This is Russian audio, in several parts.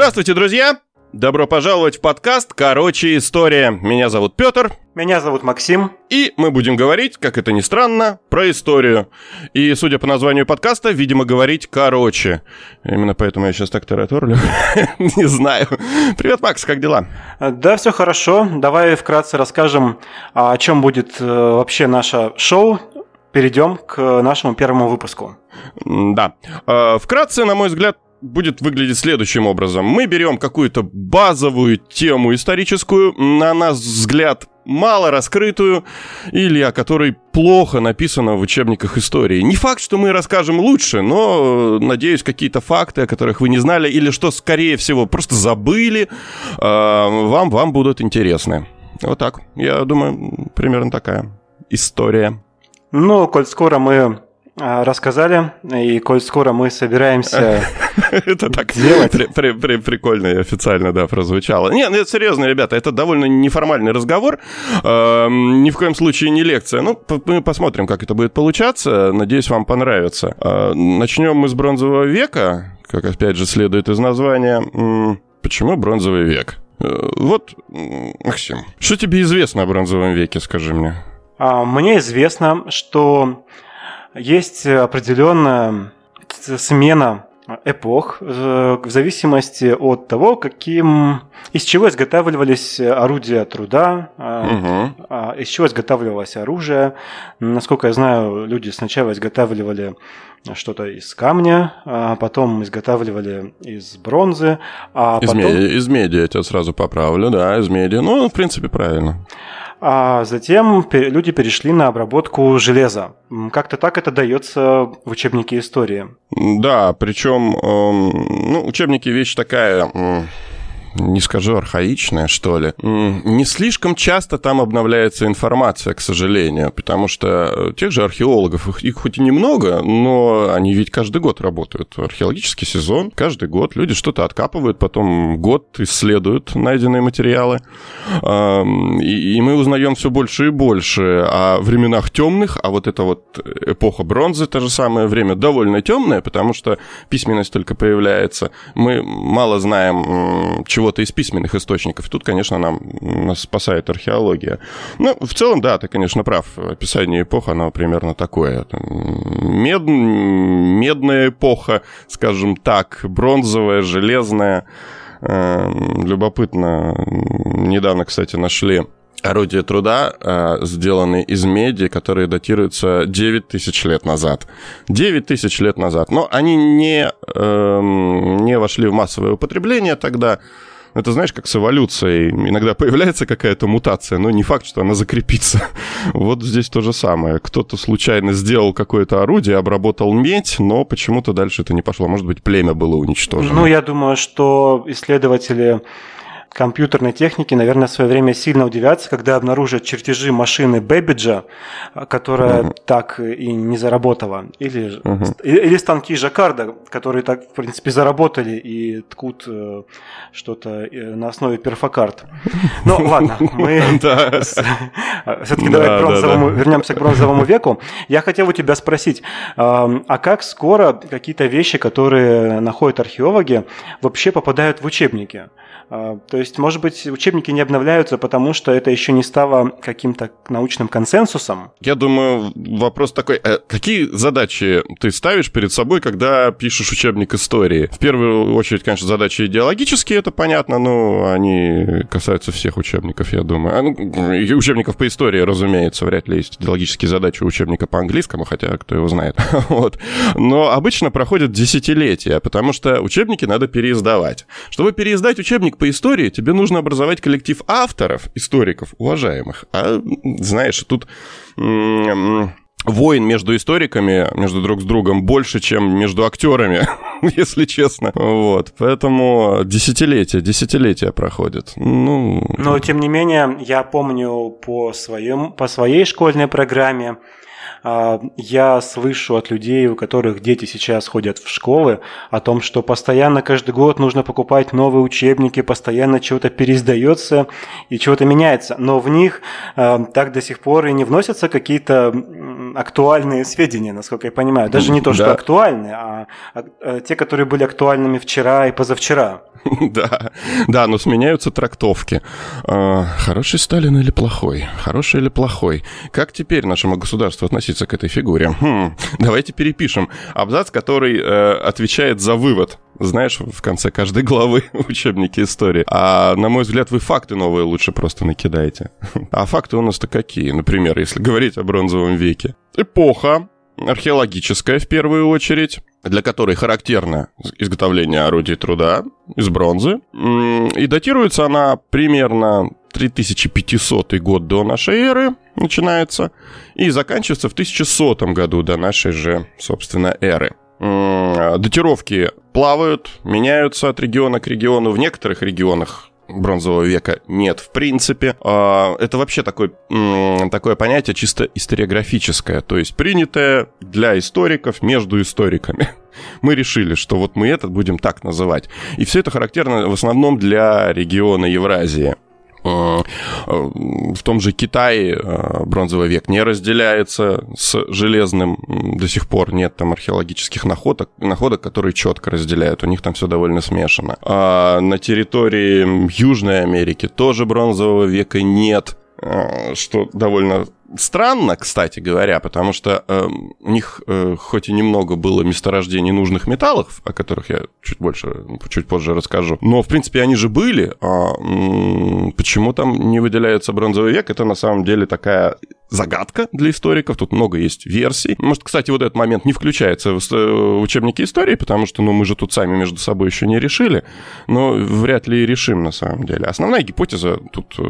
Здравствуйте, друзья! Добро пожаловать в подкаст «Короче, история». Меня зовут Петр. Меня зовут Максим. И мы будем говорить, как это ни странно, про историю. И, судя по названию подкаста, видимо, говорить короче. Именно поэтому я сейчас так тараторлю. Не знаю. Привет, Макс, как дела? Да, все хорошо. Давай вкратце расскажем, о чем будет э, вообще наше шоу. Перейдем к нашему первому выпуску. Да. Э, вкратце, на мой взгляд, будет выглядеть следующим образом. Мы берем какую-то базовую тему историческую, на наш взгляд, мало раскрытую, или о которой плохо написано в учебниках истории. Не факт, что мы расскажем лучше, но, надеюсь, какие-то факты, о которых вы не знали, или что, скорее всего, просто забыли, а, вам, вам будут интересны. Вот так. Я думаю, примерно такая история. Ну, коль скоро мы рассказали, и коль скоро мы собираемся это так делать. Прикольно и официально, да, прозвучало. Не, ну это серьезно, ребята, это довольно неформальный разговор, ни в коем случае не лекция. Ну, мы посмотрим, как это будет получаться, надеюсь, вам понравится. А, начнем мы с бронзового века, как опять же следует из названия. Почему бронзовый век? Э, вот, Максим, что тебе известно о бронзовом веке, скажи мне? А, мне известно, что есть определенная смена эпох в зависимости от того, каким из чего изготавливались орудия труда, угу. из чего изготавливалось оружие. Насколько я знаю, люди сначала изготавливали что-то из камня, а потом изготавливали из бронзы, а из потом... Меди, из меди, я тебя сразу поправлю, да, из меди. Ну, в принципе, правильно. А затем люди перешли на обработку железа. Как-то так это дается в учебнике истории. Да, причем эм, ну, учебники вещь такая не скажу архаичная, что ли. Не слишком часто там обновляется информация, к сожалению, потому что тех же археологов, их хоть и немного, но они ведь каждый год работают. Археологический сезон, каждый год люди что-то откапывают, потом год исследуют найденные материалы. И мы узнаем все больше и больше о временах темных, а вот эта вот эпоха бронзы, то же самое время, довольно темное, потому что письменность только появляется. Мы мало знаем, чего чего-то из письменных источников. Тут, конечно, нам нас спасает археология. Ну, в целом, да, ты, конечно, прав. Описание эпох, оно примерно такое. Мед... Медная эпоха, скажем так, бронзовая, железная. Эм, любопытно. Недавно, кстати, нашли орудия труда, э, сделанные из меди, которые датируются 9 тысяч лет назад. 9 тысяч лет назад. Но они не, э, не вошли в массовое употребление тогда. Это знаешь, как с эволюцией. Иногда появляется какая-то мутация, но не факт, что она закрепится. Вот здесь то же самое. Кто-то случайно сделал какое-то орудие, обработал медь, но почему-то дальше это не пошло. Может быть, племя было уничтожено. Ну, я думаю, что исследователи компьютерной техники, наверное, в свое время сильно удивятся, когда обнаружат чертежи машины Бэббиджа, которая uh-huh. так и не заработала. Или, uh-huh. или станки Жаккарда, которые так, в принципе, заработали и ткут э, что-то э, на основе перфокарт. Ну, ладно, мы все-таки давай вернемся к бронзовому веку. Я хотел у тебя спросить, а как скоро какие-то вещи, которые находят археологи, вообще попадают в учебники? А, то есть, может быть, учебники не обновляются, потому что это еще не стало каким-то научным консенсусом? Я думаю, вопрос такой, э, какие задачи ты ставишь перед собой, когда пишешь учебник истории? В первую очередь, конечно, задачи идеологические, это понятно, но они касаются всех учебников, я думаю. А, ну, учебников по истории, разумеется, вряд ли есть идеологические задачи у учебника по английскому, хотя кто его знает. вот. Но обычно проходят десятилетия, потому что учебники надо переиздавать. Чтобы переиздать учебник по истории тебе нужно образовать коллектив авторов, историков, уважаемых. А, знаешь, тут войн между историками, между друг с другом, больше, чем между актерами, если честно. Вот. Поэтому десятилетия, десятилетия проходят. Ну... Но, тем не менее, я помню по, своем, по своей школьной программе, я слышу от людей, у которых дети сейчас ходят в школы, о том, что постоянно каждый год нужно покупать новые учебники, постоянно чего-то переиздается и чего-то меняется. Но в них а, так до сих пор и не вносятся какие-то актуальные сведения, насколько я понимаю. Даже не то, что да. актуальные, а, а те, которые были актуальными вчера и позавчера. Да, да, но сменяются трактовки. А, хороший Сталин или плохой? Хороший или плохой? Как теперь нашему государству относиться к этой фигуре? Хм, давайте перепишем абзац, который э, отвечает за вывод. Знаешь, в конце каждой главы в учебнике истории. А на мой взгляд, вы факты новые лучше просто накидаете. А факты у нас-то какие? Например, если говорить о бронзовом веке. Эпоха археологическая в первую очередь для которой характерно изготовление орудий труда из бронзы. И датируется она примерно 3500 год до нашей эры начинается и заканчивается в 1100 году до нашей же, собственно, эры. Датировки плавают, меняются от региона к региону. В некоторых регионах бронзового века нет в принципе. А, это вообще такой, такое понятие чисто историографическое, то есть принятое для историков между историками. Мы решили, что вот мы этот будем так называть. И все это характерно в основном для региона Евразии. Э, в том же Китае э, бронзовый век не разделяется с железным. До сих пор нет там археологических находок, находок которые четко разделяют. У них там все довольно смешано. А на территории Южной Америки тоже бронзового века нет э, что довольно Странно, кстати говоря, потому что э, у них э, хоть и немного было месторождений нужных металлов, о которых я чуть больше, чуть позже расскажу, но в принципе они же были. А, м- почему там не выделяется бронзовый век? Это на самом деле такая загадка для историков. Тут много есть версий. Может, кстати, вот этот момент не включается в э, учебники истории, потому что, ну, мы же тут сами между собой еще не решили, но вряд ли и решим на самом деле. Основная гипотеза тут э,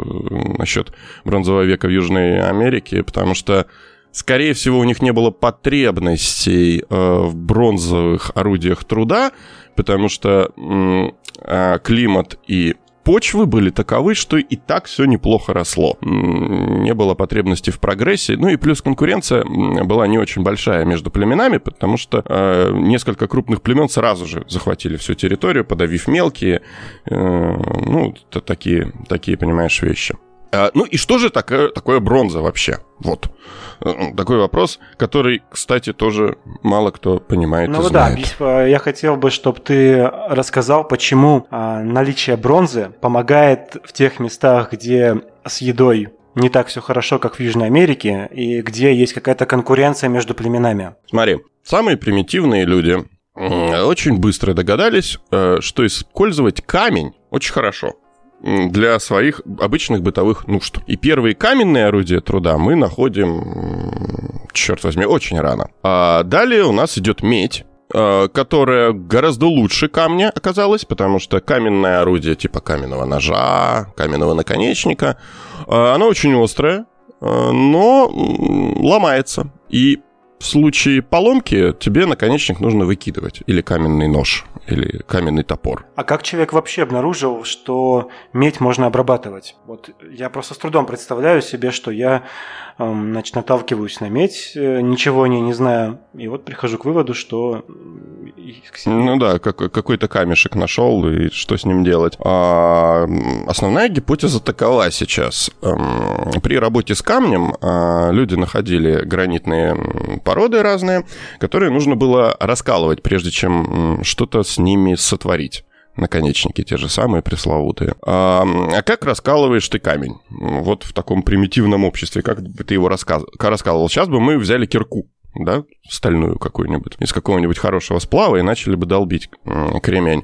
насчет бронзового века в Южной Америке все потому что Скорее всего, у них не было потребностей э, в бронзовых орудиях труда, потому что э, климат и почвы были таковы, что и так все неплохо росло. Не было потребности в прогрессе. Ну и плюс конкуренция была не очень большая между племенами, потому что э, несколько крупных племен сразу же захватили всю территорию, подавив мелкие. Э, ну, такие, такие, понимаешь, вещи. А, ну и что же такое, такое бронза вообще? Вот. Э, такой вопрос, который, кстати, тоже мало кто понимает ну, и знает. да, я хотел бы, чтобы ты рассказал, почему а, наличие бронзы помогает в тех местах, где с едой не так все хорошо, как в Южной Америке, и где есть какая-то конкуренция между племенами. Смотри, самые примитивные люди очень быстро догадались, э, что использовать камень очень хорошо для своих обычных бытовых нужд. И первые каменные орудия труда мы находим, черт возьми, очень рано. А далее у нас идет медь, а, которая гораздо лучше камня оказалась, потому что каменное орудие типа каменного ножа, каменного наконечника, а, оно очень острое, а, но ломается. И в случае поломки тебе наконечник нужно выкидывать. Или каменный нож, или каменный топор. А как человек вообще обнаружил, что медь можно обрабатывать? Вот я просто с трудом представляю себе, что я эм, значит, наталкиваюсь на медь, э, ничего о ней не знаю, и вот прихожу к выводу, что... Ну да, как, какой-то камешек нашел, и что с ним делать. А, основная гипотеза такова сейчас. Эм, при работе с камнем а, люди находили гранитные породы разные, которые нужно было раскалывать, прежде чем что-то с ними сотворить наконечники те же самые пресловутые. А, а как раскалываешь ты камень? Вот в таком примитивном обществе, как бы ты его раскал... раскалывал? Сейчас бы мы взяли кирку, да, стальную какую-нибудь, из какого-нибудь хорошего сплава и начали бы долбить кремень.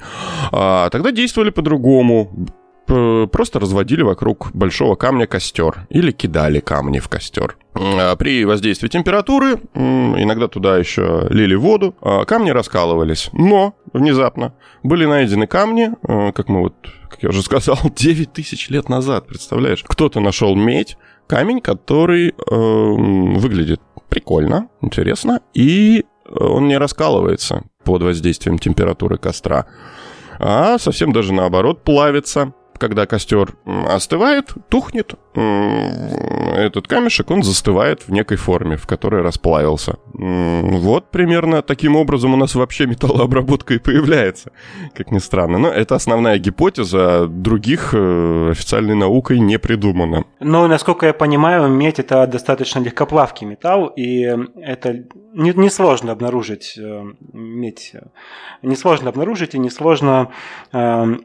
А, тогда действовали по-другому просто разводили вокруг большого камня костер или кидали камни в костер. А при воздействии температуры, иногда туда еще лили воду, а камни раскалывались. Но внезапно были найдены камни, а, как мы вот, как я уже сказал, 9 тысяч лет назад, представляешь? Кто-то нашел медь, камень, который э, выглядит прикольно, интересно, и он не раскалывается под воздействием температуры костра, а совсем даже наоборот плавится когда костер остывает, тухнет, этот камешек, он застывает в некой форме, в которой расплавился. Вот примерно таким образом у нас вообще металлообработка и появляется, как ни странно. Но это основная гипотеза, других э, официальной наукой не придумано. Но, насколько я понимаю, медь это достаточно легкоплавкий металл, и это несложно не обнаружить э, медь. Несложно обнаружить и несложно э,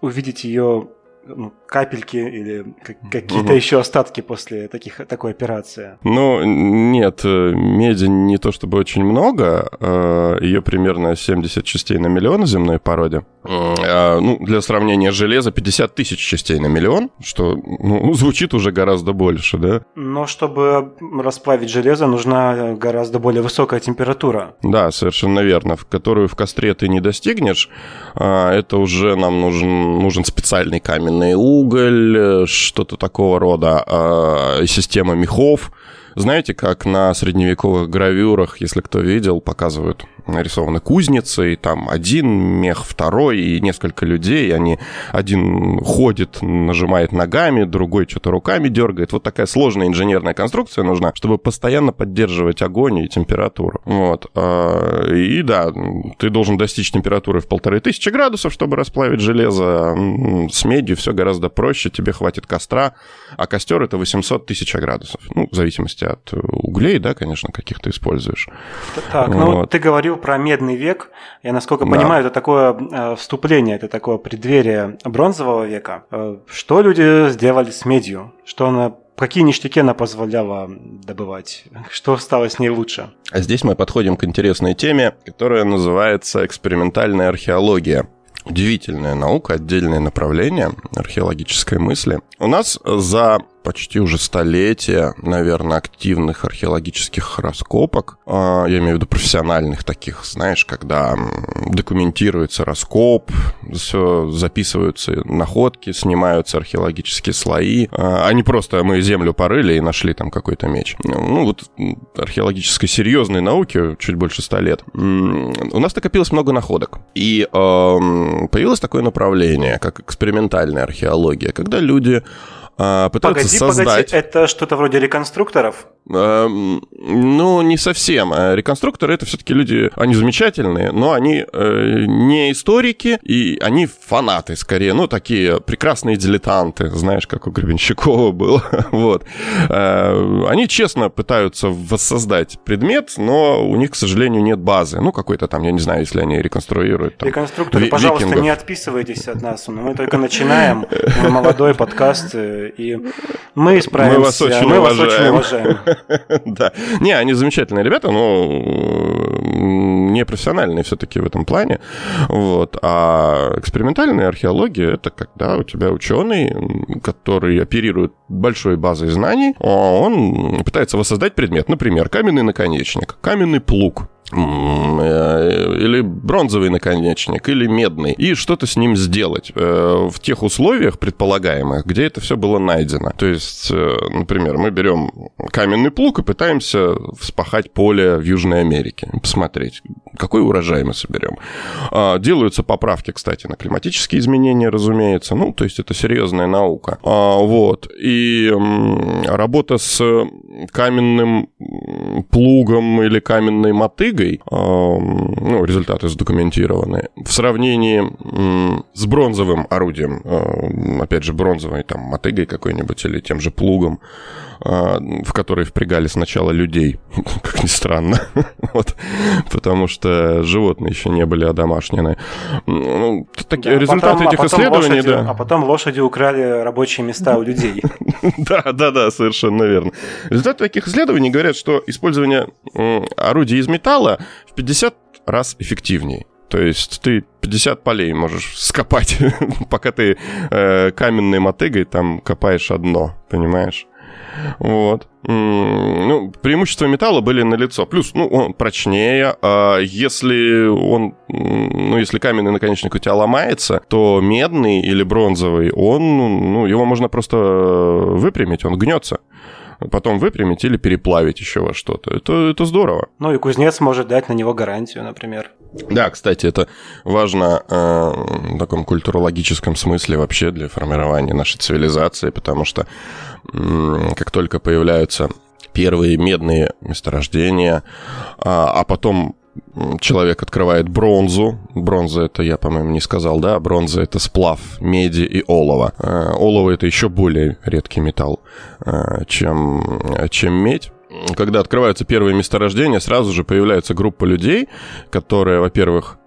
увидеть ее ну, капельки или какие-то угу. еще остатки после таких, такой операции? Ну, нет, э, меди не то чтобы очень много, э, ее примерно 70 частей на миллион в земной породе. А, ну, для сравнения, железа 50 тысяч частей на миллион, что ну, звучит уже гораздо больше, да? Но чтобы расплавить железо, нужна гораздо более высокая температура. Да, совершенно верно, в которую в костре ты не достигнешь. А, это уже нам нужен, нужен специальный каменный уголь, э, что-то такого рода, а, система мехов. Знаете, как на средневековых гравюрах, если кто видел, показывают нарисованы кузницы, и там один мех, второй, и несколько людей, они, один ходит, нажимает ногами, другой что-то руками дергает. Вот такая сложная инженерная конструкция нужна, чтобы постоянно поддерживать огонь и температуру. Вот. А, и да, ты должен достичь температуры в полторы тысячи градусов, чтобы расплавить железо. С медью все гораздо проще, тебе хватит костра, а костер это 800 тысяч градусов. Ну, в зависимости от углей, да, конечно, каких ты используешь. Так, ну вот. ты говорил про медный век. Я, насколько да. понимаю, это такое э, вступление, это такое преддверие бронзового века. Э, что люди сделали с медью? Что она Какие ништяки она позволяла добывать? Что стало с ней лучше? А здесь мы подходим к интересной теме, которая называется экспериментальная археология. Удивительная наука, отдельное направление археологической мысли. У нас за почти уже столетия, наверное, активных археологических раскопок. А, я имею в виду профессиональных таких, знаешь, когда документируется раскоп, все записываются находки, снимаются археологические слои, а, не просто мы землю порыли и нашли там какой-то меч. Ну, вот археологической серьезной науки чуть больше ста лет. У нас накопилось много находок. И появилось такое направление, как экспериментальная археология, когда люди пытаются погоди, создать... Погоди, это что-то вроде реконструкторов? Эм, ну, не совсем. Э, реконструкторы это все-таки люди, они замечательные, но они э, не историки, и они фанаты скорее, ну, такие прекрасные дилетанты, знаешь, как у Гребенщикова было. вот. Э, они честно пытаются воссоздать предмет, но у них, к сожалению, нет базы. Ну, какой-то там, я не знаю, если они реконструируют. Там, Реконструкторы, ви- пожалуйста, викингов. не отписывайтесь от нас, мы только начинаем, мы молодой подкаст, и мы справимся. Мы вас очень мы уважаем. Вас очень уважаем. да. Не, они замечательные ребята, но не профессиональные все-таки в этом плане. Вот. А экспериментальная археология — это когда у тебя ученый, который оперирует большой базой знаний, а он пытается воссоздать предмет. Например, каменный наконечник, каменный плуг Э, или бронзовый наконечник, или медный, и что-то с ним сделать э, в тех условиях предполагаемых, где это все было найдено. То есть, э, например, мы берем каменный плуг и пытаемся вспахать поле в Южной Америке, посмотреть, какой урожай мы соберем. А, делаются поправки, кстати, на климатические изменения, разумеется. Ну, то есть это серьезная наука. А, вот. И работа с каменным плугом или каменной мотыгой, ну, результаты задокументированы, в сравнении с бронзовым орудием, опять же, бронзовой там мотыгой какой-нибудь или тем же плугом, а, в который впрягали сначала людей, как ни странно, вот, потому что животные еще не были одомашнены. Ну, такие да, результаты потом, этих а исследований, лошади, да. А потом лошади украли рабочие места у людей. Да, да, да, совершенно верно. Результаты таких исследований говорят, что использование орудий из металла в 50 раз эффективнее. То есть ты 50 полей можешь скопать, пока ты э, каменной мотыгой там копаешь одно, понимаешь? Вот. Ну, преимущества металла были налицо. Плюс, ну, он прочнее. А если он, ну, если каменный наконечник у тебя ломается, то медный или бронзовый, он, ну, его можно просто выпрямить, он гнется потом выпрямить или переплавить еще во что-то. Это, это здорово. Ну и кузнец может дать на него гарантию, например. Да, кстати, это важно э, в таком культурологическом смысле вообще для формирования нашей цивилизации, потому что как только появляются первые медные месторождения, а, а потом человек открывает бронзу. Бронза это, я, по-моему, не сказал, да? Бронза это сплав меди и олова. А, олово это еще более редкий металл, а, чем, чем медь когда открываются первые месторождения, сразу же появляется группа людей, которые, во-первых,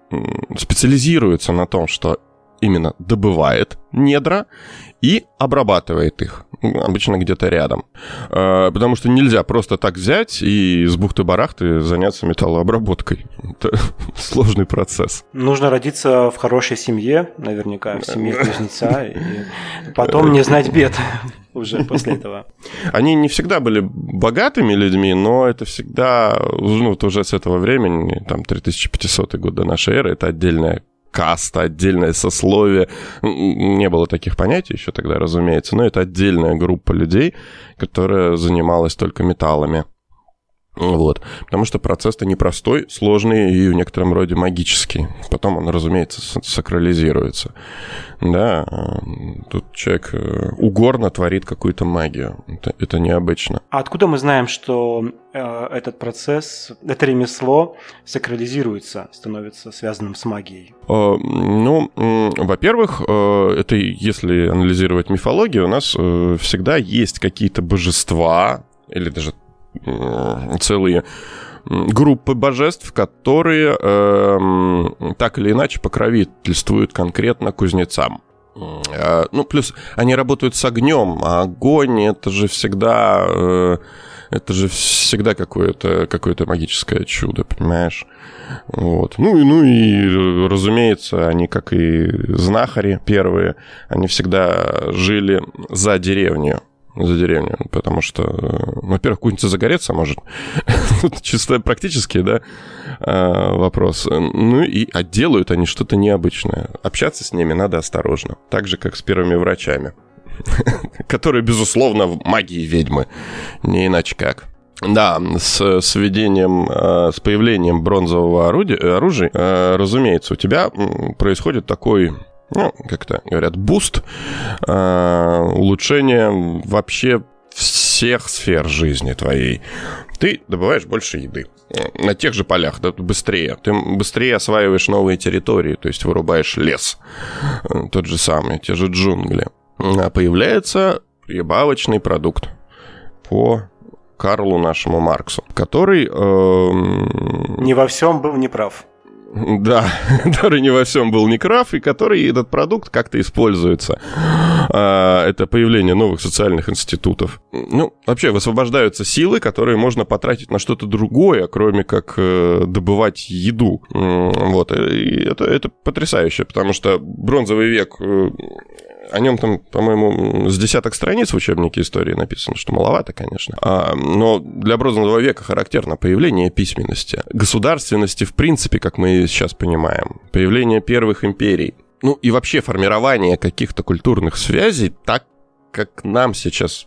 специализируются на том, что именно добывает недра и обрабатывает их, обычно где-то рядом. А, потому что нельзя просто так взять и с бухты-барахты заняться металлообработкой. Это сложный процесс. Нужно родиться в хорошей семье, наверняка, в семье кузнеца, и потом не знать бед уже после этого. Они не всегда были богатыми людьми, но это всегда, ну, вот уже с этого времени, там, 3500 год до нашей эры, это отдельная каста, отдельное сословие. Не было таких понятий еще тогда, разумеется, но это отдельная группа людей, которая занималась только металлами. Вот. Потому что процесс-то непростой, сложный и в некотором роде магический. Потом он, разумеется, сакрализируется. Да, тут человек э, угорно творит какую-то магию. Это, это необычно. А откуда мы знаем, что э, этот процесс, это ремесло сакрализируется, становится связанным с магией? Э, ну, э, во-первых, э, это если анализировать мифологию, у нас э, всегда есть какие-то божества, или даже целые группы божеств, которые э, так или иначе покровительствуют конкретно кузнецам. Э, ну, плюс они работают с огнем, а огонь это же всегда... Э, это же всегда какое-то какое магическое чудо, понимаешь? Вот. Ну, и, ну и, разумеется, они, как и знахари первые, они всегда жили за деревню за деревню, потому что, э, во-первых, куница загореться может. Тут чисто практически, да, э, вопрос. Ну и а делают они что-то необычное. Общаться с ними надо осторожно. Так же, как с первыми врачами. Которые, безусловно, в магии ведьмы. Не иначе как. Да, с, с введением, э, с появлением бронзового орудия, оружия, разумеется, у тебя происходит такой ну, как-то говорят, boost, э, улучшение вообще всех сфер жизни твоей. Ты добываешь больше еды на тех же полях, да, быстрее. Ты быстрее осваиваешь новые территории, то есть вырубаешь лес, э, тот же самый, те же джунгли. А появляется прибавочный продукт по Карлу нашему Марксу, который... Э, не во всем был неправ. Да, который не во всем был некрав, и который этот продукт как-то используется. А, это появление новых социальных институтов. Ну, вообще высвобождаются силы, которые можно потратить на что-то другое, кроме как э, добывать еду. Вот, и это, это потрясающе, потому что бронзовый век э, о нем там, по-моему, с десяток страниц в учебнике истории написано, что маловато, конечно. А, но для бронзового века характерно появление письменности, государственности в принципе, как мы сейчас понимаем, появление первых империй. Ну и вообще формирование каких-то культурных связей так, как нам сейчас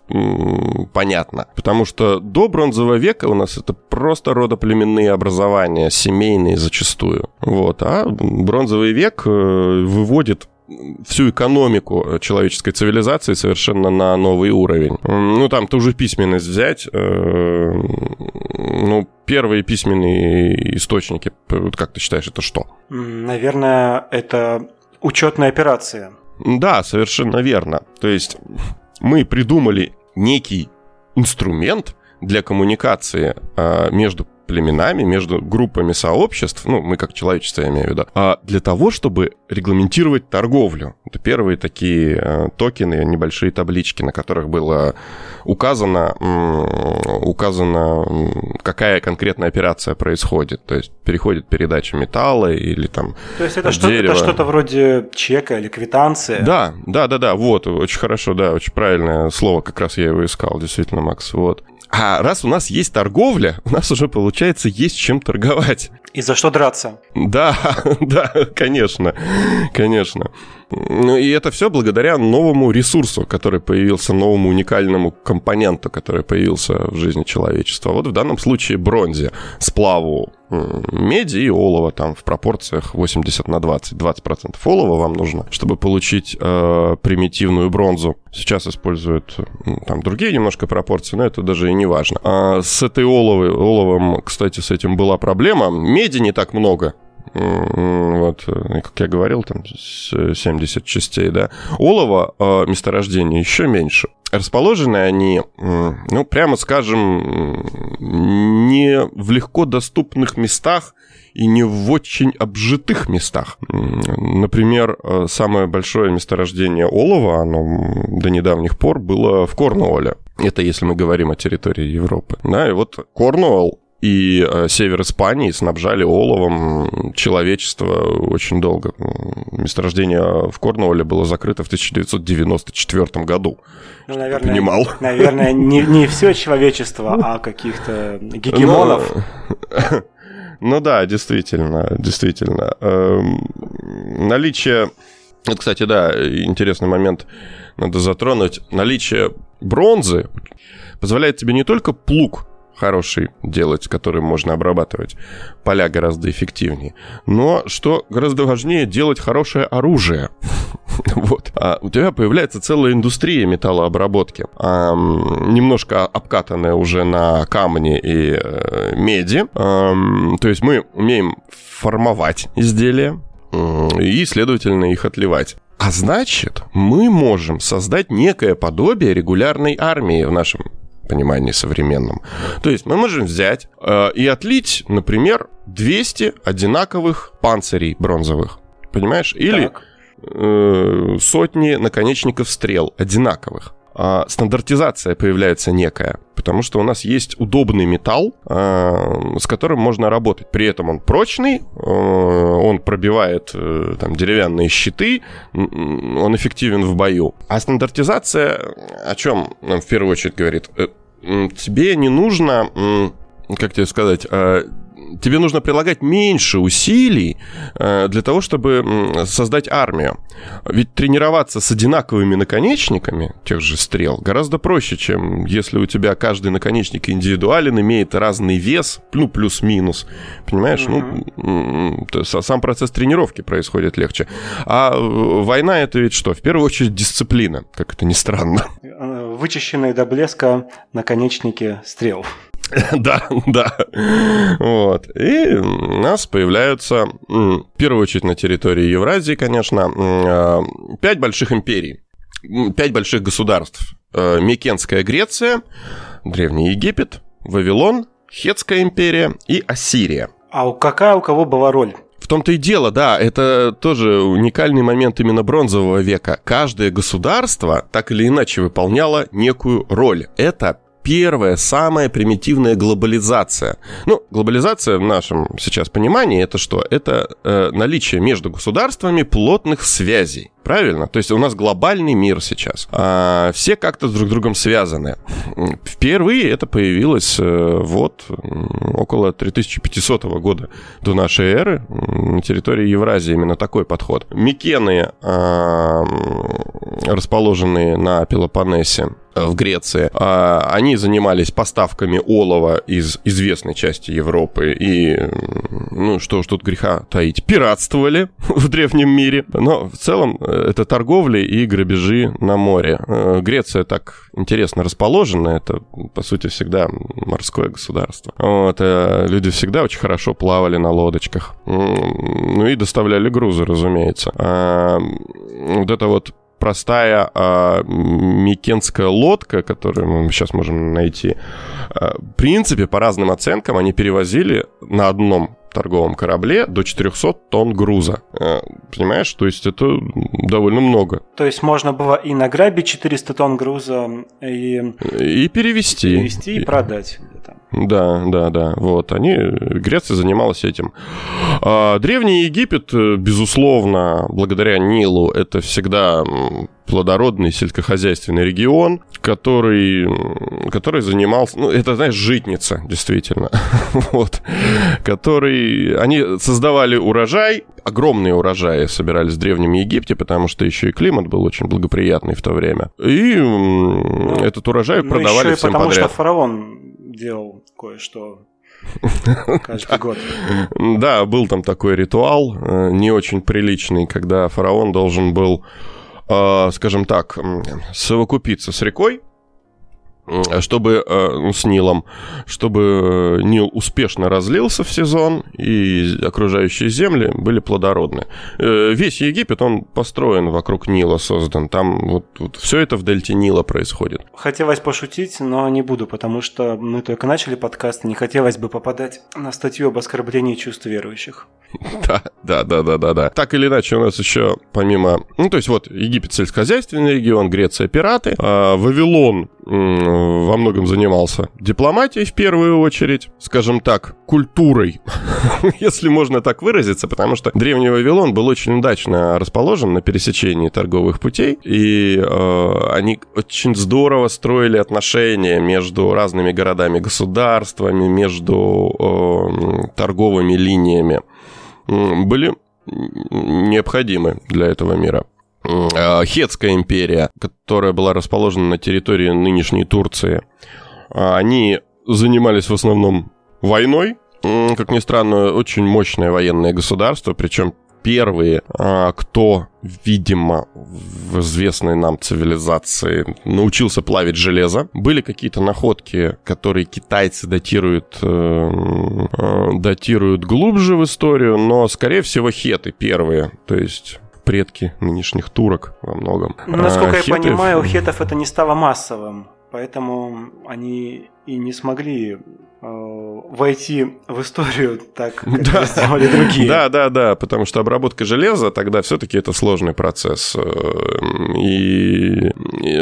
понятно. Потому что до бронзового века у нас это просто родоплеменные образования, семейные зачастую. Вот. А бронзовый век э, выводит всю экономику человеческой цивилизации совершенно на новый уровень. Ну, там ту же письменность взять. Э, ну, первые письменные источники, как ты считаешь, это что? Наверное, это учетная операция. Да, совершенно верно. То есть мы придумали некий инструмент для коммуникации э, между племенами, между группами сообществ, ну, мы как человечество, я имею в виду, а для того, чтобы регламентировать торговлю. Это первые такие э, токены, небольшие таблички, на которых было указано, указано, какая конкретная операция происходит. То есть переходит передача металла или там То есть это что-то, это что-то вроде чека или квитанции? Да, да, да, да, вот, очень хорошо, да, очень правильное слово, как раз я его искал, действительно, Макс, вот. А раз у нас есть торговля, у нас уже, получается, есть чем торговать. И за что драться? Да, да, конечно, конечно. Ну и это все благодаря новому ресурсу, который появился, новому уникальному компоненту, который появился в жизни человечества. Вот в данном случае бронзе, сплаву меди и олова там в пропорциях 80 на 20. 20% олова вам нужно, чтобы получить э, примитивную бронзу. Сейчас используют там другие немножко пропорции, но это даже и не важно. А с этой оловой, оловом, кстати, с этим была проблема. Меди не так много, вот, э, как я говорил, там 70 частей, да. Олово э, месторождение еще меньше. Расположены они, ну, прямо скажем, не в легко доступных местах и не в очень обжитых местах. Например, э, самое большое месторождение олова, оно до недавних пор было в Корнуолле. Это если мы говорим о территории Европы. Да, и вот Корнуолл и э, север Испании снабжали оловом человечество очень долго. Месторождение в Корнуолле было закрыто в 1994 году. Ну, наверное, понимал. Наверное, не, не все человечество, а каких-то гегемонов. Но... Ну да, действительно, действительно. Эм, наличие, вот, кстати, да, интересный момент надо затронуть. Наличие бронзы позволяет тебе не только плуг хороший делать, которым можно обрабатывать поля гораздо эффективнее. Но, что гораздо важнее, делать хорошее оружие. Вот. А у тебя появляется целая индустрия металлообработки, а, немножко обкатанная уже на камне и э, меди. А, то есть мы умеем формовать изделия и, следовательно, их отливать. А значит, мы можем создать некое подобие регулярной армии в нашем понимании современном. То есть мы можем взять э, и отлить, например, 200 одинаковых панцирей бронзовых. Понимаешь? Или э, сотни наконечников стрел одинаковых. А стандартизация появляется некая, потому что у нас есть удобный металл, а, с которым можно работать. При этом он прочный, а, он пробивает э, там, деревянные щиты, он эффективен в бою. А стандартизация о чем в первую очередь говорит? Э, тебе не нужно, как тебе сказать, тебе нужно прилагать меньше усилий э, для того, чтобы создать армию. Ведь тренироваться с одинаковыми наконечниками тех же стрел гораздо проще, чем если у тебя каждый наконечник индивидуален, имеет разный вес, ну, плюс-минус. Понимаешь? Mm-hmm. Ну, то есть сам процесс тренировки происходит легче. А э, война это ведь что? В первую очередь дисциплина, как это ни странно. Э, вычищенные до блеска наконечники стрел. Да, да. Вот. И у нас появляются, в первую очередь на территории Евразии, конечно, а, пять больших империй, пять больших государств. А, Микенская Греция, Древний Египет, Вавилон, Хетская империя и Ассирия. А какая у кого была роль? В том-то и дело, да, это тоже уникальный момент именно бронзового века. Каждое государство так или иначе выполняло некую роль. Это первая, самая примитивная глобализация. Ну, глобализация в нашем сейчас понимании это что? Это э, наличие между государствами плотных связей. Правильно? То есть у нас глобальный мир сейчас. А все как-то с друг другом связаны. Впервые это появилось э, вот около 3500 года до нашей эры на территории Евразии именно такой подход. Микены, а, расположенные на Пелопоннесе, в Греции. А, они занимались поставками олова из известной части Европы и, ну, что ж тут греха таить, пиратствовали в древнем мире. Но в целом э, это торговля и грабежи на море. Э, Греция так интересно расположена, это, по сути, всегда морское государство. Вот, э, люди всегда очень хорошо плавали на лодочках. Ну и доставляли грузы, разумеется. А, вот это вот простая э, микенская лодка, которую мы сейчас можем найти, э, в принципе, по разным оценкам, они перевозили на одном торговом корабле до 400 тонн груза. Э, понимаешь? То есть это довольно много. То есть можно было и награбить 400 тонн груза, и... И перевести. Перевести и продать. Да, да, да. Вот, они, Греция занималась этим. А, Древний Египет, безусловно, благодаря Нилу, это всегда плодородный сельскохозяйственный регион, который, который занимался, ну, это, знаешь, житница, действительно, вот, который, они создавали урожай, огромные урожаи собирались в Древнем Египте, потому что еще и климат был очень благоприятный в то время, и ну, этот урожай ну, продавали всем потому подряд. что фараон делал кое-что каждый год. Да, был там такой ритуал, э, не очень приличный, когда фараон должен был, э, скажем так, совокупиться с рекой, чтобы ну, с Нилом, чтобы Нил успешно разлился в сезон и окружающие земли были плодородны. Весь Египет, он построен вокруг Нила, создан. Там вот, вот все это в дельте Нила происходит. Хотелось пошутить, но не буду, потому что мы только начали подкаст, и не хотелось бы попадать на статью об оскорблении чувств верующих. Да, да, да, да, да, да. Так или иначе, у нас еще помимо... Ну, то есть вот Египет сельскохозяйственный регион, Греция пираты, а Вавилон во многом занимался дипломатией в первую очередь, скажем так, культурой, если можно так выразиться, потому что древний Вавилон был очень удачно расположен на пересечении торговых путей, и э, они очень здорово строили отношения между разными городами-государствами, между э, торговыми линиями были необходимы для этого мира. А, Хетская империя, которая была расположена на территории нынешней Турции, а, они занимались в основном войной, как ни странно, очень мощное военное государство, причем первые, а, кто, видимо, в известной нам цивилизации научился плавить железо. Были какие-то находки, которые китайцы датируют, э, э, датируют глубже в историю, но, скорее всего, хеты первые. То есть предки нынешних турок во многом. Насколько а, я хеты... понимаю, у хетов это не стало массовым, поэтому они и не смогли Э, войти в историю так, как да. сделали другие. Да, да, да, потому что обработка железа тогда все-таки это сложный процесс. Э, и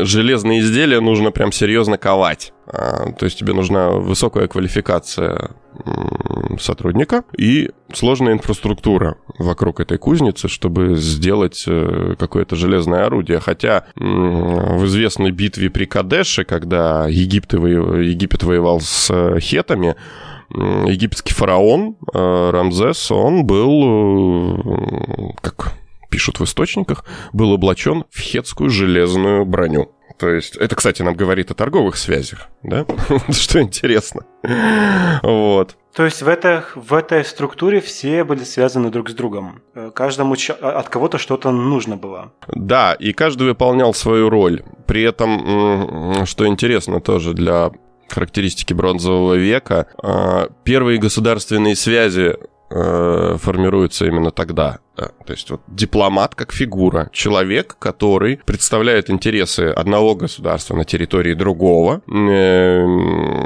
железные изделия нужно прям серьезно ковать. А, то есть тебе нужна высокая квалификация сотрудника и сложная инфраструктура вокруг этой кузницы, чтобы сделать э, какое-то железное орудие. Хотя в известной битве при Кадеше, когда Египет, Египет воевал с хетами, египетский фараон э, Рамзес, он был, э, как пишут в источниках, был облачен в хетскую железную броню. То есть, это, кстати, нам говорит о торговых связях, да? Что интересно. Вот. То есть в, этой в этой структуре все были связаны друг с другом. Э, каждому от кого-то что-то нужно было. Да, и каждый выполнял свою роль. При этом, что интересно тоже для характеристики бронзового века, а, первые государственные связи э, формируются именно тогда. То есть вот дипломат как фигура, человек, который представляет интересы одного государства на территории другого. Э,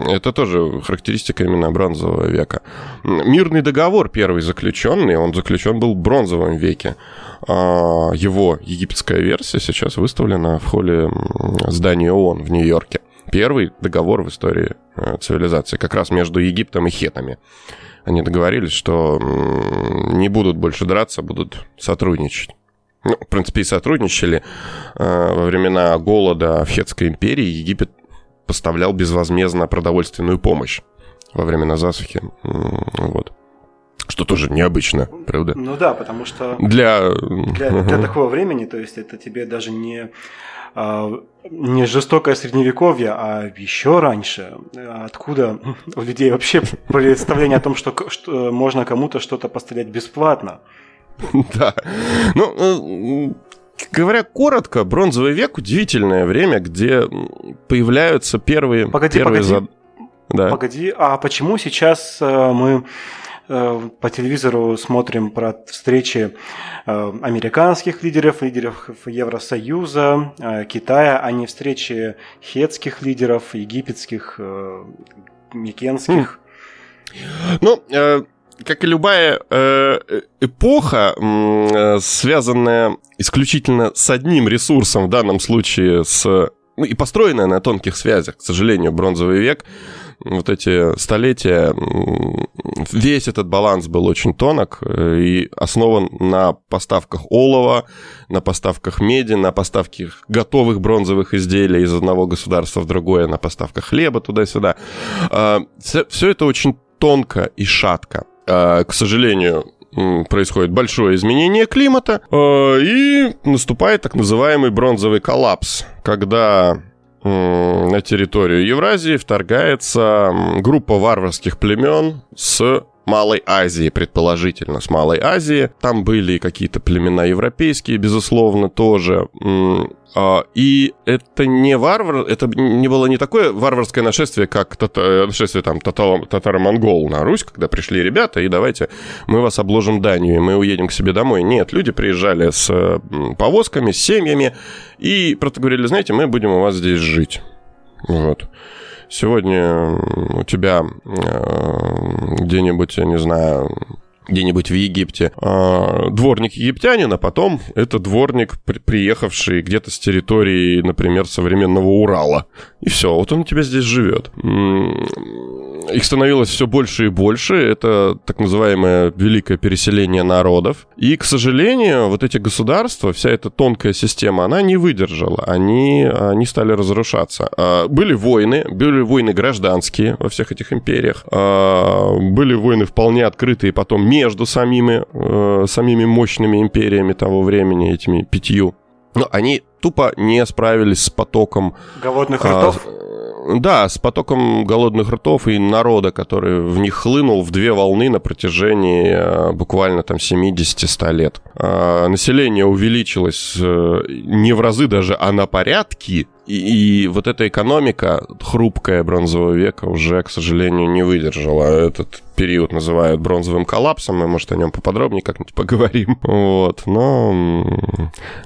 это тоже характеристика именно бронзового века. Мирный договор первый заключенный, он заключен был в бронзовом веке. А, его египетская версия сейчас выставлена в холле здания ООН в Нью-Йорке первый договор в истории э, цивилизации, как раз между Египтом и хетами. Они договорились, что не будут больше драться, будут сотрудничать. Ну, в принципе, и сотрудничали. Э, во времена голода в Хетской империи Египет поставлял безвозмездно продовольственную помощь во времена засухи. Вот. Что тоже необычно, правда? Ну да, потому что для, для, для такого времени, то есть это тебе даже не не жестокое средневековье, а еще раньше. Откуда у людей вообще представление о том, что, что можно кому-то что-то пострелять бесплатно? Да. Ну, э, говоря коротко, бронзовый век удивительное время, где появляются первые... Погоди, первые погоди. Зад... Да. Погоди, а почему сейчас э, мы по телевизору смотрим про встречи э, американских лидеров, лидеров Евросоюза, э, Китая, а не встречи хетских лидеров, египетских, микенских. Ну, как и любая эпоха, связанная исключительно с одним ресурсом, в данном случае с ну, и построенная на тонких связях, к сожалению, бронзовый век, вот эти столетия, весь этот баланс был очень тонок э, и основан на поставках олова, на поставках меди, на поставке готовых бронзовых изделий из одного государства в другое, на поставках хлеба туда-сюда. А, Все это очень тонко и шатко. А, к сожалению, происходит большое изменение климата, а, и наступает так называемый бронзовый коллапс, когда на территорию Евразии вторгается группа варварских племен с Малой Азии, предположительно, с Малой Азии. Там были какие-то племена европейские, безусловно, тоже. А, и это не варвар, это не было не такое варварское нашествие, как тата, нашествие там татаро-монгол на Русь, когда пришли ребята, и давайте мы вас обложим Данию, и мы уедем к себе домой. Нет, люди приезжали с повозками, с семьями, и просто говорили, знаете, мы будем у вас здесь жить. Вот. Сегодня у тебя э, где-нибудь, я не знаю, где-нибудь в Египте, а, дворник египтянин, а потом это дворник, приехавший где-то с территории, например, современного Урала. И все, вот он у тебя здесь живет. Их становилось все больше и больше. Это так называемое великое переселение народов. И, к сожалению, вот эти государства, вся эта тонкая система, она не выдержала. Они, они стали разрушаться. А, были войны, были войны гражданские во всех этих империях. А, были войны вполне открытые потом между самими, э, самими мощными империями того времени, этими пятью. Но они тупо не справились с потоком... Голодных ртов? А, да, с потоком голодных ртов и народа, который в них хлынул в две волны на протяжении а, буквально там 70-100 лет. А, население увеличилось э, не в разы даже, а на порядки, и, и вот эта экономика хрупкая бронзового века уже, к сожалению, не выдержала. Этот период называют бронзовым коллапсом, мы, может, о нем поподробнее как-нибудь поговорим. Вот. Но,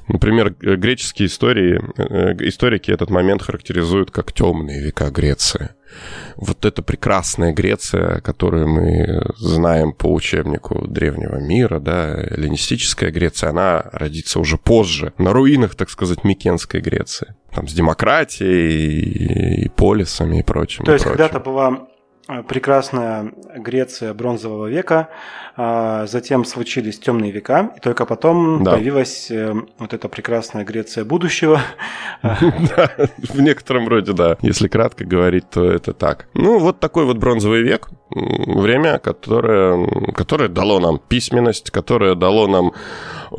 например, греческие истории, э, историки этот момент характеризуют как темные века Греции вот эта прекрасная Греция, которую мы знаем по учебнику древнего мира, да, эллинистическая Греция, она родится уже позже, на руинах, так сказать, Микенской Греции. Там с демократией и, и полисами и прочим. То есть когда-то была прекрасная Греция бронзового века, а, затем случились темные века, и только потом да. появилась э, вот эта прекрасная Греция будущего. В некотором роде, да. Если кратко говорить, то это так. Ну, вот такой вот бронзовый век, время, которое, которое дало нам письменность, которое дало нам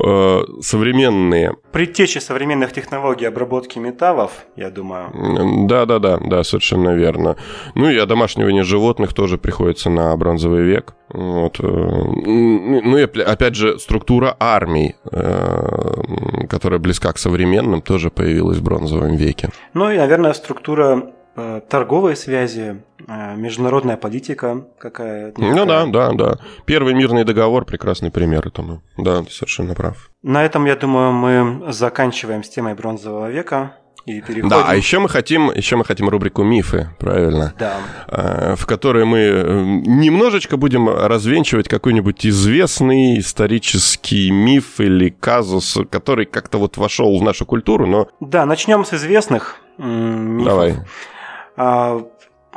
э, современные... Предтечи современных технологий обработки металлов, я думаю. Да-да-да, да, совершенно верно. Ну и одомашнивание животных тоже приходится на бронзовый век. Вот. Э, ну и опять же, структура армий, э, которая близка к современным, тоже появилась в бронзовом веке. Ну и, наверное, структура Э, торговые связи, международная политика какая то Ну да, да, да. Первый мирный договор прекрасный пример этому. Да, ты совершенно прав. На этом, я думаю, мы заканчиваем с темой бронзового века. И переходим... Да, а еще мы хотим, еще мы хотим рубрику мифы, правильно? Да. Э, в которой мы немножечко будем развенчивать какой-нибудь известный исторический миф или казус, который как-то вот вошел в нашу культуру, но. Да, начнем с известных мифов. Давай.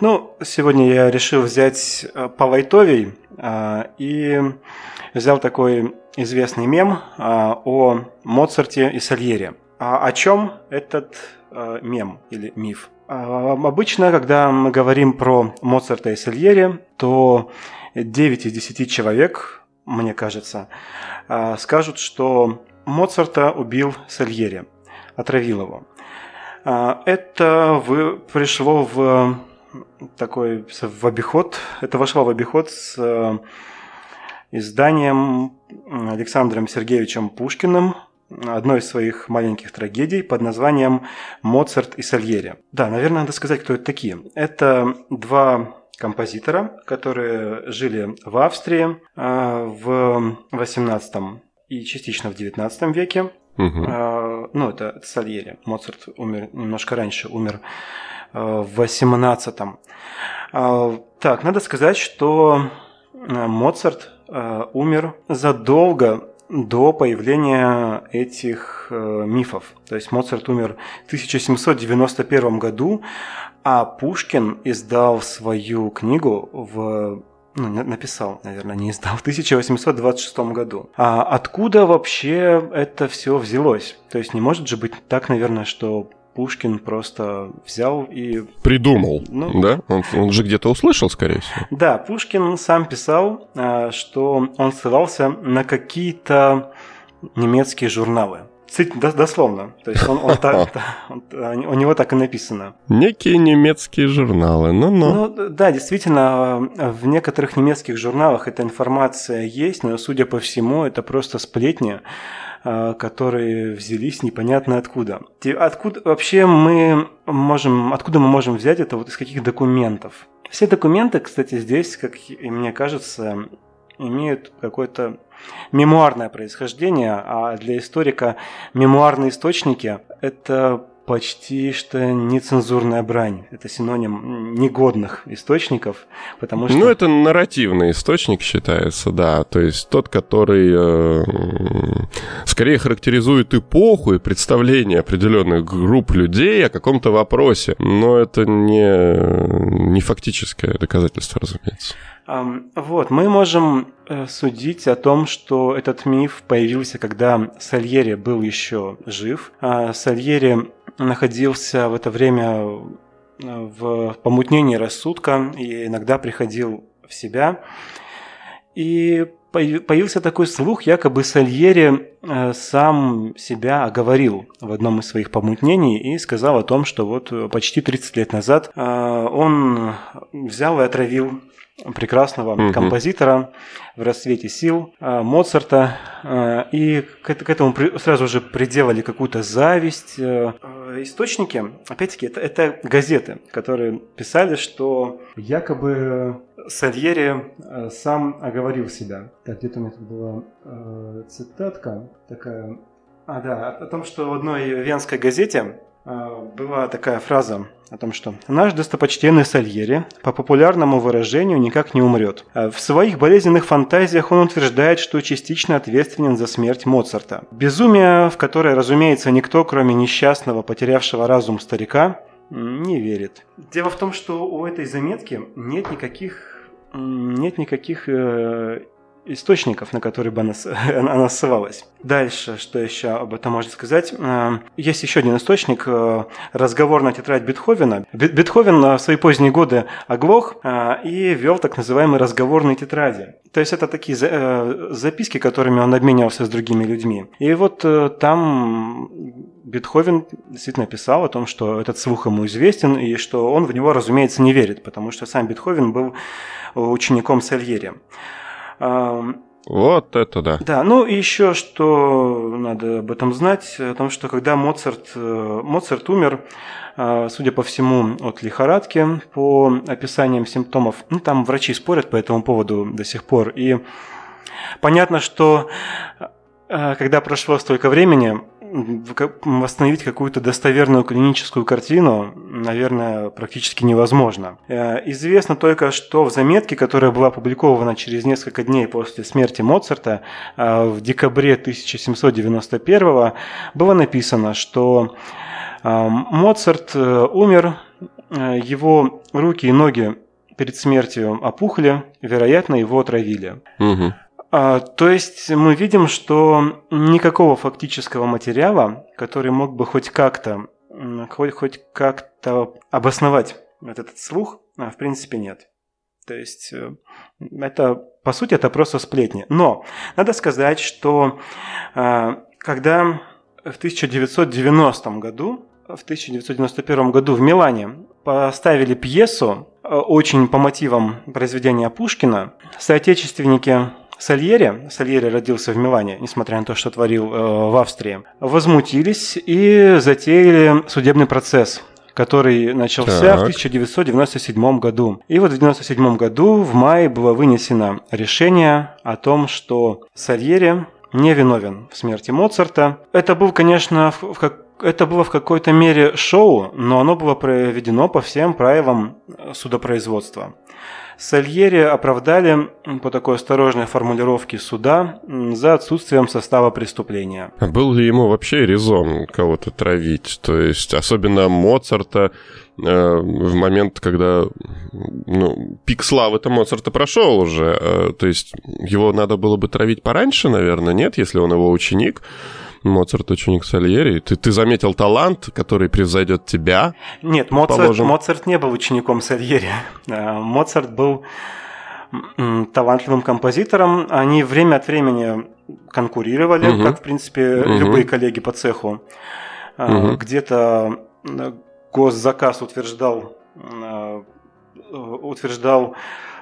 Ну, сегодня я решил взять э, по лайтовей а, и взял такой известный мем а, о Моцарте и Сальере. А о чем этот мем или миф? Обычно, когда мы говорим про Моцарта и Сальери, то 9 из 10 человек, мне кажется, скажут, что Моцарта убил Сальери, отравил его. Это пришло в такой в обиход, это вошло в обиход с э, изданием Александром Сергеевичем Пушкиным одной из своих маленьких трагедий под названием «Моцарт и Сальери». Да, наверное, надо сказать, кто это такие. Это два композитора, которые жили в Австрии э, в 18 и частично в 19 веке. Угу. Ну, это, Сальери. Моцарт умер немножко раньше, умер в 18-м. А, так, надо сказать, что а, Моцарт умер задолго до появления этих э, мифов. То есть Моцарт умер в 1791 году, а Пушкин издал свою книгу в ну, написал, наверное, не издал, в 1826 году. А откуда вообще это все взялось? То есть не может же быть так, наверное, что Пушкин просто взял и... Придумал, ну, да? Он, он же где-то услышал, скорее всего. Да, Пушкин сам писал, а, что он ссылался на какие-то немецкие журналы. дословно. То есть он, он так, он, у него так и написано. Некие немецкие журналы, ну-ну. Ну да, действительно, в некоторых немецких журналах эта информация есть, но, судя по всему, это просто сплетни, а, которые взялись непонятно откуда. Откуда вообще мы можем, откуда мы можем взять это, вот из каких документов? Все документы, кстати, здесь, как и мне кажется, имеют какое-то мемуарное происхождение, а для историка мемуарные источники – это почти что нецензурная брань. Это синоним негодных источников, потому что... Ну, это нарративный источник считается, да. То есть тот, который э, скорее характеризует эпоху и представление определенных групп людей о каком-то вопросе. Но это не, не фактическое доказательство, разумеется. Вот, мы можем э, судить о том, что этот миф появился, когда Сальери был еще жив. А Сальери находился в это время э, в помутнении рассудка и иногда приходил в себя. И появился такой слух, якобы Сальери э, сам себя оговорил в одном из своих помутнений и сказал о том, что вот почти 30 лет назад он взял и отравил прекрасного угу. композитора в расцвете сил э, Моцарта, э, и к, этому сразу же приделали какую-то зависть. Э, источники, опять-таки, это, это газеты, которые писали, что якобы Сальери сам оговорил себя. Так, где-то у меня тут была э, цитатка такая. А, да, о том, что в одной венской газете а, была такая фраза о том, что наш достопочтенный Сальери по популярному выражению никак не умрет. А в своих болезненных фантазиях он утверждает, что частично ответственен за смерть Моцарта. Безумие, в которое, разумеется, никто, кроме несчастного, потерявшего разум старика, не верит. Дело в том, что у этой заметки нет никаких нет никаких э, источников, на которые бы она, она ссылалась. Дальше, что еще об этом можно сказать? Э, есть еще один источник, э, разговорная тетрадь Бетховена. Бетховен в свои поздние годы оглох э, и вел так называемые разговорные тетради. То есть это такие записки, которыми он обменивался с другими людьми. И вот там Бетховен действительно писал о том, что этот слух ему известен, и что он в него, разумеется, не верит, потому что сам Бетховен был учеником Сальери. Вот это да. Да, ну и еще что надо об этом знать, о том, что когда Моцарт, э, Моцарт умер, э, судя по всему, от лихорадки, по описаниям симптомов, ну там врачи спорят по этому поводу до сих пор, и понятно, что э, когда прошло столько времени, восстановить какую-то достоверную клиническую картину, наверное, практически невозможно. Э, известно только, что в заметке, которая была опубликована через несколько дней после смерти Моцарта э, в декабре 1791 было написано, что э, Моцарт умер, его руки и ноги перед смертью опухли, вероятно, его отравили. Угу. А, то есть мы видим, что никакого фактического материала, который мог бы хоть как-то хоть, хоть как-то обосновать вот этот слух, а, в принципе нет. То есть э, это, по сути, это просто сплетни. Но надо сказать, что а, когда в 1990 году, в 1991 году в Милане поставили пьесу, э, очень по мотивам произведения Пушкина, соотечественники Сальери, Сальери родился в Милане, несмотря на то, что творил э, в Австрии, возмутились и затеяли судебный процесс который начался так. в 1997 году. И вот в 1997 году в мае было вынесено решение о том, что Сальери не виновен в смерти Моцарта. Это был, конечно, в, в это было в какой-то мере шоу, но оно было проведено по всем правилам судопроизводства. Сальери оправдали по такой осторожной формулировке суда за отсутствием состава преступления. Был ли ему вообще резон кого-то травить? То есть, особенно Моцарта, э, в момент, когда ну, пик славы-то Моцарта прошел уже. Э, то есть его надо было бы травить пораньше, наверное, нет, если он его ученик. Моцарт ученик Сальери. Ты, ты заметил талант, который превзойдет тебя? Нет, Моцарт, Моцарт не был учеником Сальери. Моцарт был талантливым композитором. Они время от времени конкурировали, угу. как, в принципе, угу. любые коллеги по цеху. Угу. Где-то госзаказ утверждал, утверждал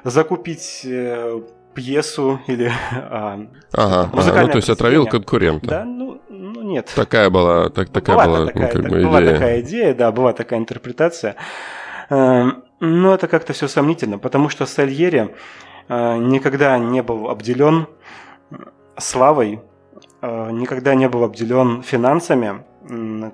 закупить э, пьесу или а, ага, ага, ну, то есть отравил конкурента. Да, ну, ну нет. Такая была, так, такая была, была, такая, ну, как бы, была идея. такая идея, да, была такая интерпретация. Эм, но это как-то все сомнительно, потому что Сальери э, никогда не был обделен славой, э, никогда не был обделен финансами,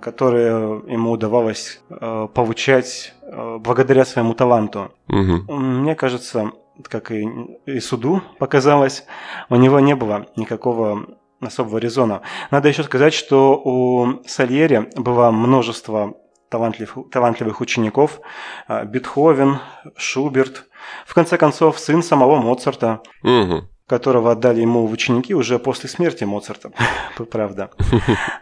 которые ему удавалось э, получать благодаря своему таланту. Угу. Мне кажется, как и, и суду показалось, у него не было никакого особого резона. Надо еще сказать, что у Сальери было множество талантлив, талантливых учеников. А, Бетховен, Шуберт. В конце концов, сын самого Моцарта. Угу которого отдали ему в ученики уже после смерти Моцарта, правда.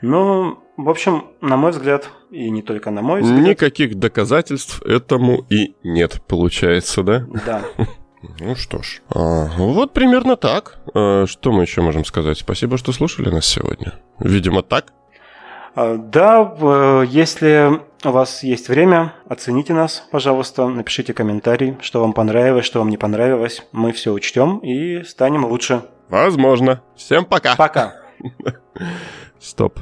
Ну, в общем, на мой взгляд, и не только на мой взгляд... Никаких доказательств этому и нет, получается, да? Да. Ну что ж, а, вот примерно так. А, что мы еще можем сказать? Спасибо, что слушали нас сегодня. Видимо, так. А, да, если у вас есть время, оцените нас, пожалуйста, напишите комментарий, что вам понравилось, что вам не понравилось. Мы все учтем и станем лучше. Возможно. Всем пока. Пока. Стоп.